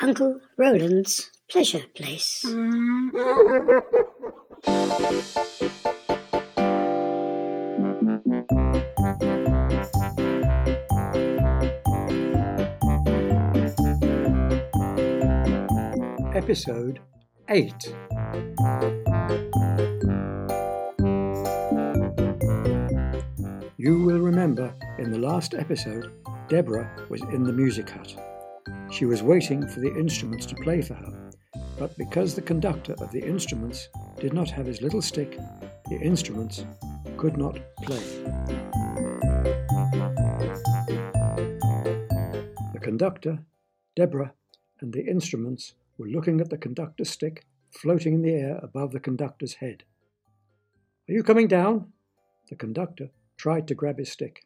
Uncle Roland's Pleasure Place. Episode 8 You will remember in the last episode, Deborah was in the music hut. She was waiting for the instruments to play for her, but because the conductor of the instruments did not have his little stick, the instruments could not play. The conductor, Deborah, and the instruments were looking at the conductor's stick floating in the air above the conductor's head. Are you coming down? The conductor tried to grab his stick.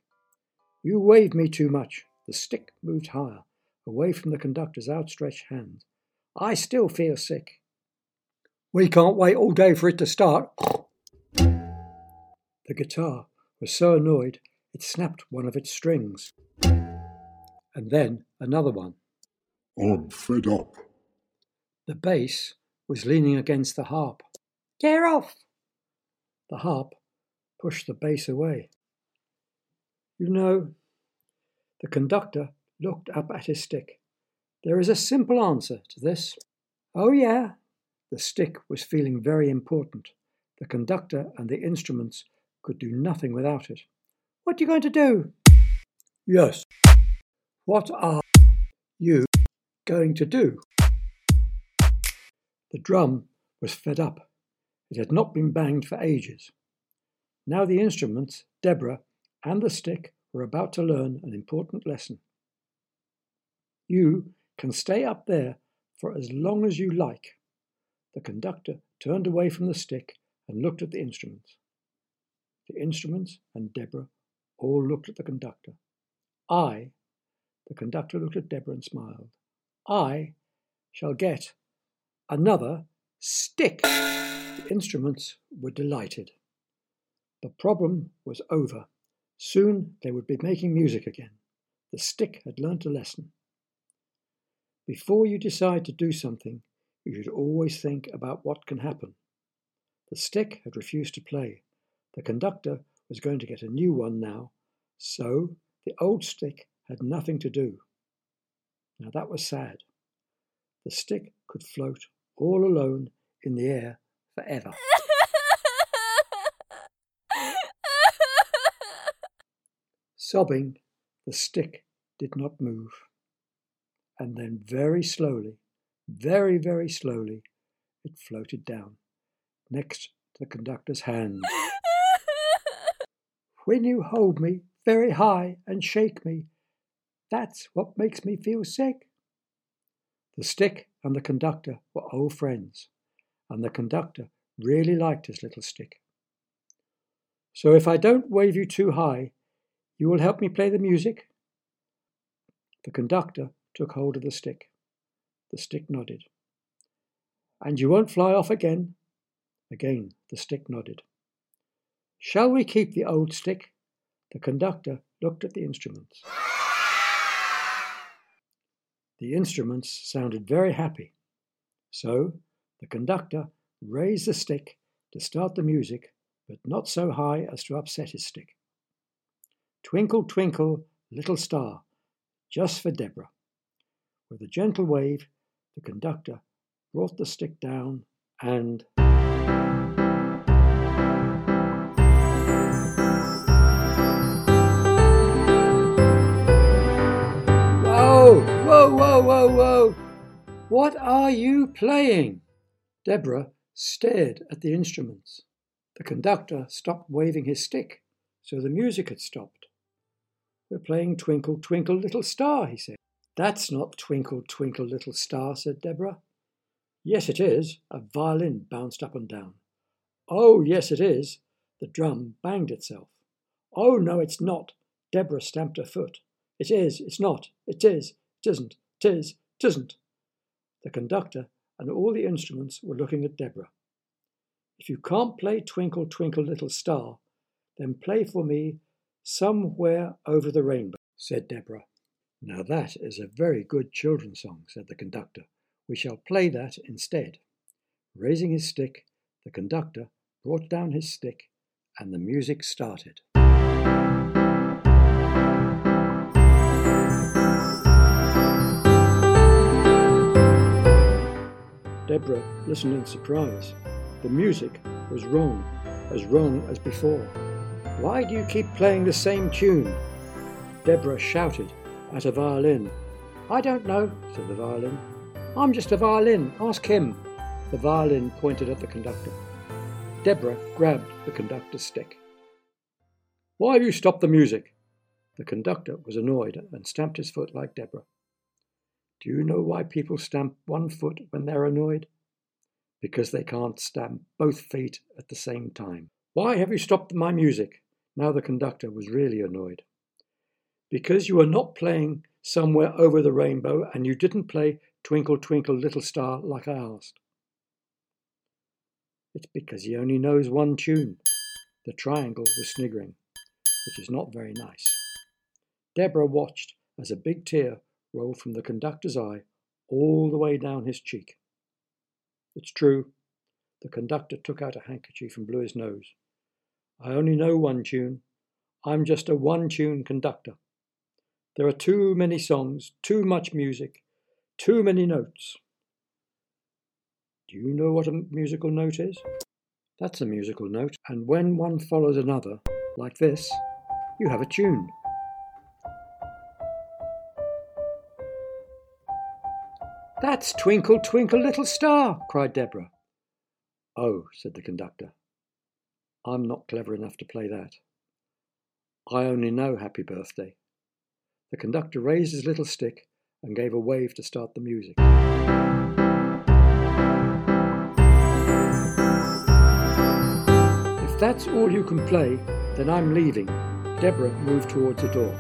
You wave me too much. The stick moved higher, away from the conductor's outstretched hand. I still feel sick. We can't wait all day for it to start. The guitar was so annoyed it snapped one of its strings. And then another one. I'm fed up. The bass was leaning against the harp. Get off! The harp pushed the bass away. You know, the conductor looked up at his stick. There is a simple answer to this. Oh, yeah. The stick was feeling very important. The conductor and the instruments could do nothing without it. What are you going to do? Yes. What are you going to do? The drum was fed up. It had not been banged for ages. Now the instruments, Deborah, and the stick were about to learn an important lesson. You can stay up there for as long as you like. The conductor turned away from the stick and looked at the instruments. The instruments and Deborah all looked at the conductor. I, the conductor looked at Deborah and smiled. I shall get another stick. The instruments were delighted. The problem was over. Soon they would be making music again. The stick had learnt a lesson. Before you decide to do something, you should always think about what can happen. The stick had refused to play. The conductor was going to get a new one now, so the old stick had nothing to do. Now that was sad. The stick could float all alone in the air forever. Sobbing, the stick did not move. And then very slowly, very, very slowly, it floated down, next to the conductor's hand. when you hold me very high and shake me, that's what makes me feel sick. The stick and the conductor were old friends, and the conductor really liked his little stick. So if I don't wave you too high, you will help me play the music? The conductor took hold of the stick. The stick nodded. And you won't fly off again? Again, the stick nodded. Shall we keep the old stick? The conductor looked at the instruments. The instruments sounded very happy. So the conductor raised the stick to start the music, but not so high as to upset his stick. Twinkle, twinkle, little star, just for Deborah. With a gentle wave, the conductor brought the stick down and. Whoa, whoa, whoa, whoa, whoa! What are you playing? Deborah stared at the instruments. The conductor stopped waving his stick, so the music had stopped. We're playing Twinkle, Twinkle, Little Star, he said. That's not Twinkle, Twinkle, Little Star, said Deborah. Yes, it is. A violin bounced up and down. Oh, yes, it is. The drum banged itself. Oh, no, it's not. Deborah stamped her foot. It is, it's not, it is, it isn't, tis, tisn't. The conductor and all the instruments were looking at Deborah. If you can't play Twinkle, Twinkle, Little Star, then play for me Somewhere Over the Rainbow, said Deborah. Now that is a very good children's song, said the conductor. We shall play that instead. Raising his stick, the conductor brought down his stick, and the music started. Deborah listened in surprise. The music was wrong, as wrong as before. Why do you keep playing the same tune? Deborah shouted at a violin. I don't know, said the violin. I'm just a violin. Ask him. The violin pointed at the conductor. Deborah grabbed the conductor's stick. Why have you stopped the music? The conductor was annoyed and stamped his foot like Deborah. Do you know why people stamp one foot when they're annoyed? Because they can't stamp both feet at the same time. Why have you stopped my music? Now the conductor was really annoyed. Because you are not playing somewhere over the rainbow and you didn't play Twinkle, Twinkle, Little Star like I asked. It's because he only knows one tune. The triangle was sniggering, which is not very nice. Deborah watched as a big tear rolled from the conductor's eye all the way down his cheek. It's true. The conductor took out a handkerchief and blew his nose. I only know one tune. I'm just a one tune conductor. There are too many songs, too much music, too many notes. Do you know what a musical note is? That's a musical note, and when one follows another, like this, you have a tune. That's Twinkle, Twinkle, Little Star, cried Deborah. Oh, said the conductor, I'm not clever enough to play that. I only know Happy Birthday. The conductor raised his little stick and gave a wave to start the music. If that's all you can play, then I'm leaving. Deborah moved towards the door.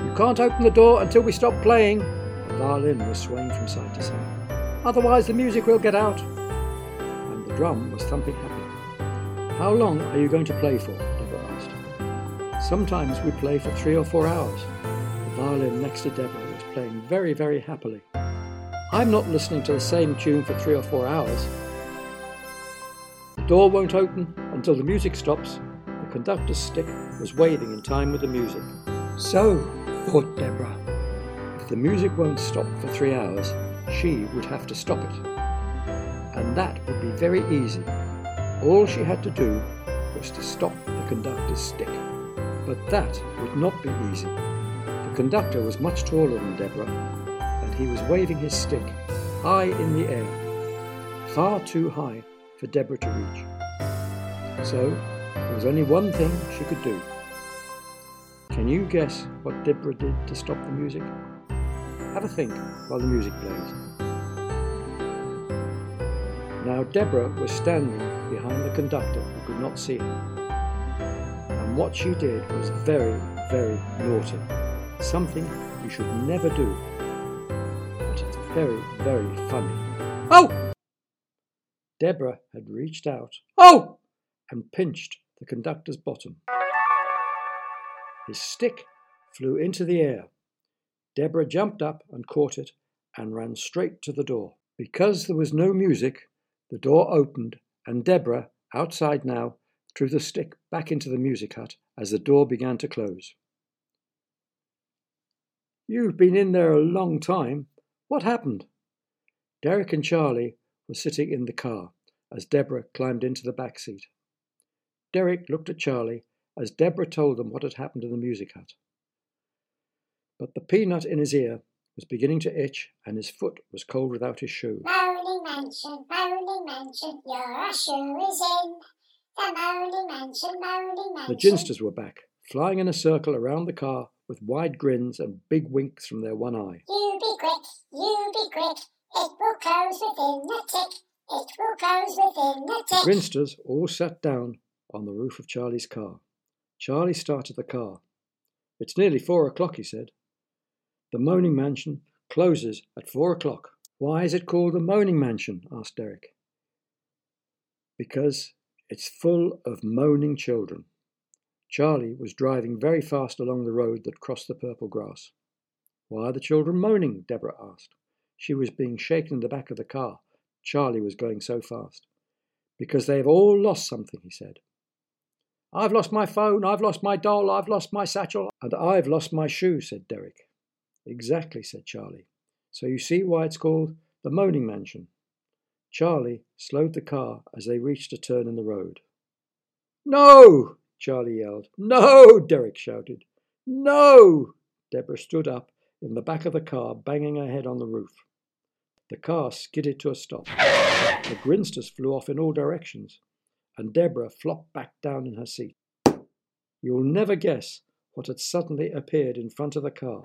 You can't open the door until we stop playing. The violin was swaying from side to side. Otherwise, the music will get out. And the drum was thumping happily. How long are you going to play for? Deborah asked. Sometimes we play for three or four hours. Violin next to Deborah was playing very, very happily. I'm not listening to the same tune for three or four hours. The door won't open until the music stops. The conductor's stick was waving in time with the music. So, thought Deborah, if the music won't stop for three hours, she would have to stop it. And that would be very easy. All she had to do was to stop the conductor's stick. But that would not be easy. The conductor was much taller than Deborah, and he was waving his stick high in the air, far too high for Deborah to reach. So there was only one thing she could do. Can you guess what Deborah did to stop the music? Have a think while the music plays. Now Deborah was standing behind the conductor who could not see her. And what she did was very, very naughty. Something you should never do. But it's very, very funny. Oh! Deborah had reached out. Oh! And pinched the conductor's bottom. His stick flew into the air. Deborah jumped up and caught it and ran straight to the door. Because there was no music, the door opened, and Deborah, outside now, threw the stick back into the music hut as the door began to close. You've been in there a long time. What happened? Derek and Charlie were sitting in the car as Deborah climbed into the back seat. Derek looked at Charlie as Deborah told them what had happened in the music hut. But the peanut in his ear was beginning to itch, and his foot was cold without his shoe. Moaning Mansion, Moaning Mansion, your shoe is in. The Moaning Mansion, Moaning Mansion. The grinsters were back, flying in a circle around the car with wide grins and big winks from their one eye. You be quick, you be quick. It will close within a tick. It will close within a tick. Grinsters all sat down on the roof of Charlie's car. Charlie started the car. It's nearly four o'clock, he said. The Moaning Mansion closes at four o'clock. Why is it called the Moaning Mansion? asked Derek. Because it's full of moaning children. Charlie was driving very fast along the road that crossed the purple grass. Why are the children moaning? Deborah asked. She was being shaken in the back of the car. Charlie was going so fast. Because they have all lost something, he said. I've lost my phone, I've lost my doll, I've lost my satchel, and I've lost my shoe, said Derek. Exactly, said Charlie. So you see why it's called the Moaning Mansion. Charlie slowed the car as they reached a turn in the road. No! Charlie yelled. No! Derek shouted. No! Deborah stood up in the back of the car, banging her head on the roof. The car skidded to a stop. The grinsters flew off in all directions, and Deborah flopped back down in her seat. You'll never guess what had suddenly appeared in front of the car.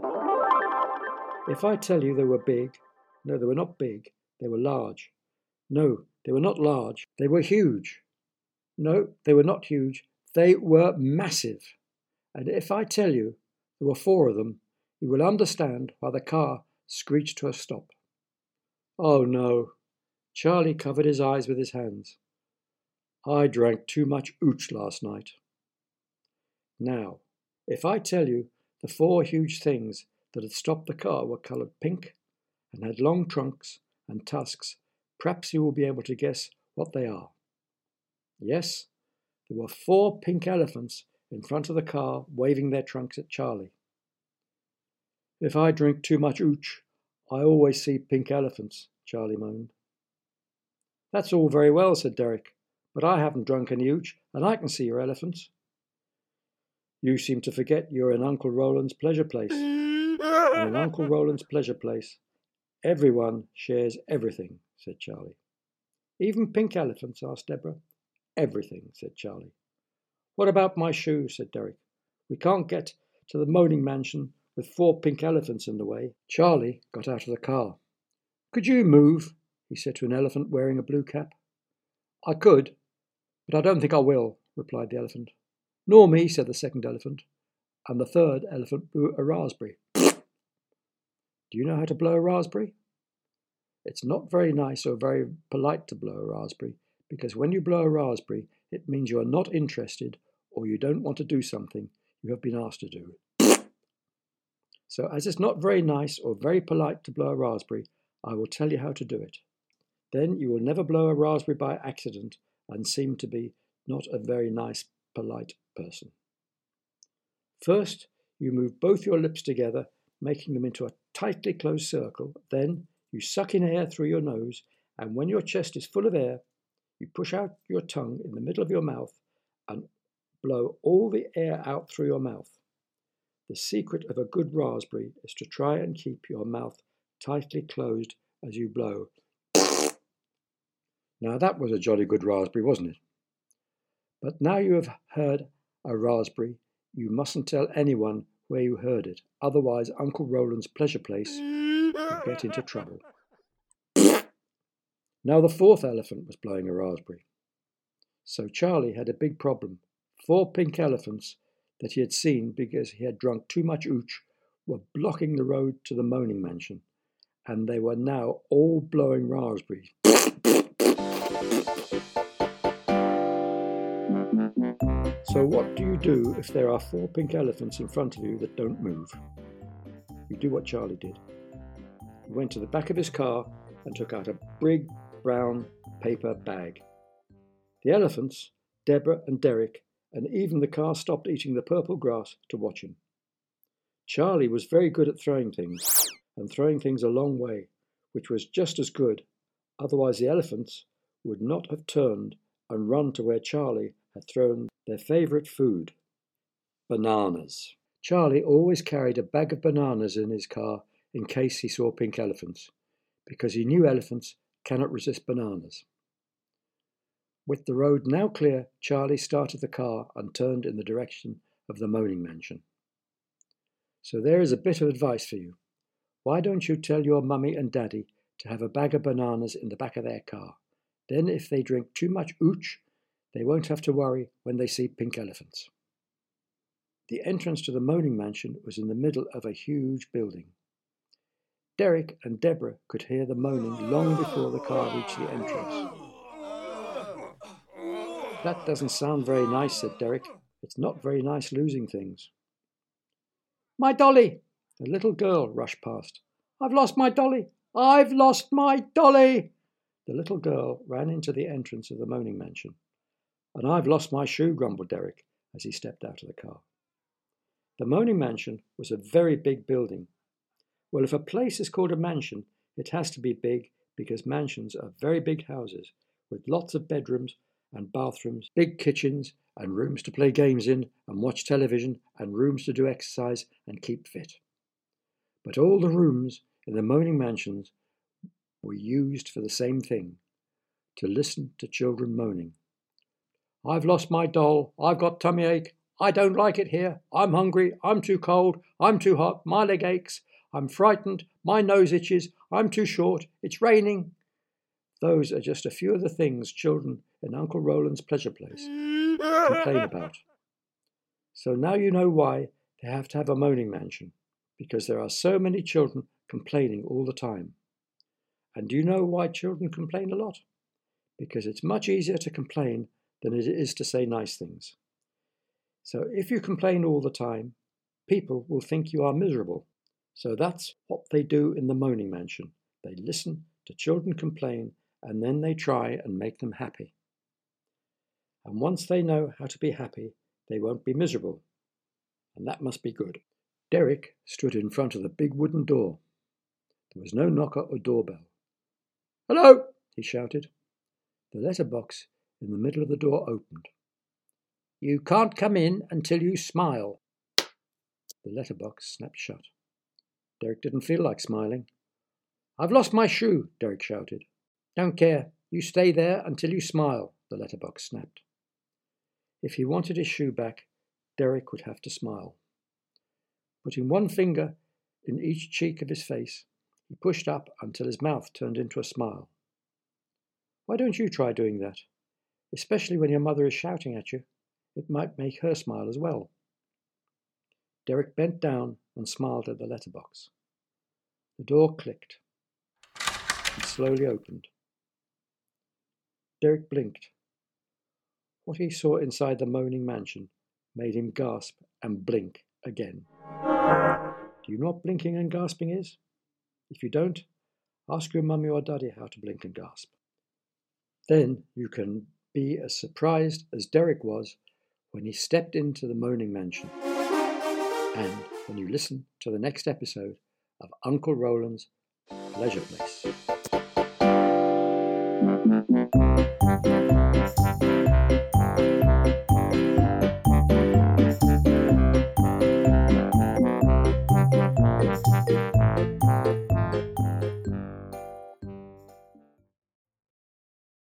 If I tell you they were big, no, they were not big, they were large. No, they were not large, they were huge. No, they were not huge, they were massive. And if I tell you there were four of them, you will understand why the car screeched to a stop. Oh no. Charlie covered his eyes with his hands. I drank too much ooch last night. Now, if I tell you the four huge things that had stopped the car were coloured pink and had long trunks and tusks, perhaps you will be able to guess what they are. Yes, there were four pink elephants in front of the car waving their trunks at Charlie. If I drink too much ooch, I always see pink elephants, Charlie moaned. That's all very well, said Derek, but I haven't drunk any ooch, and I can see your elephants. You seem to forget you're in Uncle Roland's pleasure place. And in Uncle Roland's pleasure place, everyone shares everything, said Charlie. Even pink elephants, asked Deborah. Everything, said Charlie. What about my shoes? said Derek. We can't get to the moaning mansion with four pink elephants in the way. Charlie got out of the car. Could you move? he said to an elephant wearing a blue cap. I could, but I don't think I will, replied the elephant. Nor me, said the second elephant, and the third elephant blew a raspberry. Do you know how to blow a raspberry? It's not very nice or very polite to blow a raspberry, because when you blow a raspberry, it means you are not interested or you don't want to do something you have been asked to do. So, as it's not very nice or very polite to blow a raspberry, I will tell you how to do it. Then you will never blow a raspberry by accident and seem to be not a very nice, polite person. First, you move both your lips together, making them into a tightly closed circle. Then, you suck in air through your nose, and when your chest is full of air, you push out your tongue in the middle of your mouth and blow all the air out through your mouth. The secret of a good raspberry is to try and keep your mouth tightly closed as you blow. Now that was a jolly good raspberry, wasn't it? But now you have heard a raspberry, you mustn't tell anyone where you heard it, otherwise Uncle Roland's pleasure place will get into trouble. Now the fourth elephant was blowing a raspberry. So Charlie had a big problem. Four pink elephants that he had seen because he had drunk too much ooch were blocking the road to the moaning mansion, and they were now all blowing raspberries. So, what do you do if there are four pink elephants in front of you that don't move? You do what Charlie did. He went to the back of his car and took out a big brown paper bag. The elephants, Deborah and Derek, and even the car stopped eating the purple grass to watch him. Charlie was very good at throwing things, and throwing things a long way, which was just as good, otherwise, the elephants would not have turned and run to where Charlie had thrown their favourite food bananas. Charlie always carried a bag of bananas in his car in case he saw pink elephants, because he knew elephants cannot resist bananas. With the road now clear, Charlie started the car and turned in the direction of the Moaning Mansion. So there is a bit of advice for you. Why don't you tell your mummy and daddy to have a bag of bananas in the back of their car? Then, if they drink too much ooch, they won't have to worry when they see pink elephants. The entrance to the Moaning Mansion was in the middle of a huge building. Derek and Deborah could hear the moaning long before the car reached the entrance. That doesn't sound very nice, said Derek. It's not very nice losing things. My dolly! A little girl rushed past. I've lost my dolly! I've lost my dolly! The little girl ran into the entrance of the moaning mansion. And I've lost my shoe, grumbled Derek as he stepped out of the car. The moaning mansion was a very big building. Well, if a place is called a mansion, it has to be big because mansions are very big houses with lots of bedrooms and bathrooms, big kitchens, and rooms to play games in and watch television, and rooms to do exercise and keep fit. But all the rooms in the moaning mansions were used for the same thing to listen to children moaning. I've lost my doll, I've got tummy ache, I don't like it here, I'm hungry, I'm too cold, I'm too hot, my leg aches, I'm frightened, my nose itches, I'm too short, it's raining. Those are just a few of the things children in Uncle Roland's pleasure place complain about. So now you know why they have to have a moaning mansion, because there are so many children complaining all the time. And do you know why children complain a lot? Because it's much easier to complain than it is to say nice things. So if you complain all the time, people will think you are miserable. So that's what they do in the moaning mansion. They listen to children complain and then they try and make them happy. And once they know how to be happy, they won't be miserable. And that must be good. Derek stood in front of the big wooden door. There was no knocker or doorbell. Hello, he shouted. The letterbox in the middle of the door opened. You can't come in until you smile. The letterbox snapped shut. Derek didn't feel like smiling. I've lost my shoe, Derek shouted. Don't care. You stay there until you smile, the letterbox snapped. If he wanted his shoe back, Derek would have to smile. Putting one finger in each cheek of his face, he pushed up until his mouth turned into a smile. Why don't you try doing that? Especially when your mother is shouting at you. It might make her smile as well. Derek bent down and smiled at the letterbox. The door clicked and slowly opened. Derek blinked. What he saw inside the moaning mansion made him gasp and blink again. Do you know what blinking and gasping is? If you don't, ask your mummy or daddy how to blink and gasp. Then you can be as surprised as Derek was when he stepped into the moaning mansion. And when you listen to the next episode of Uncle Roland's Pleasure Place.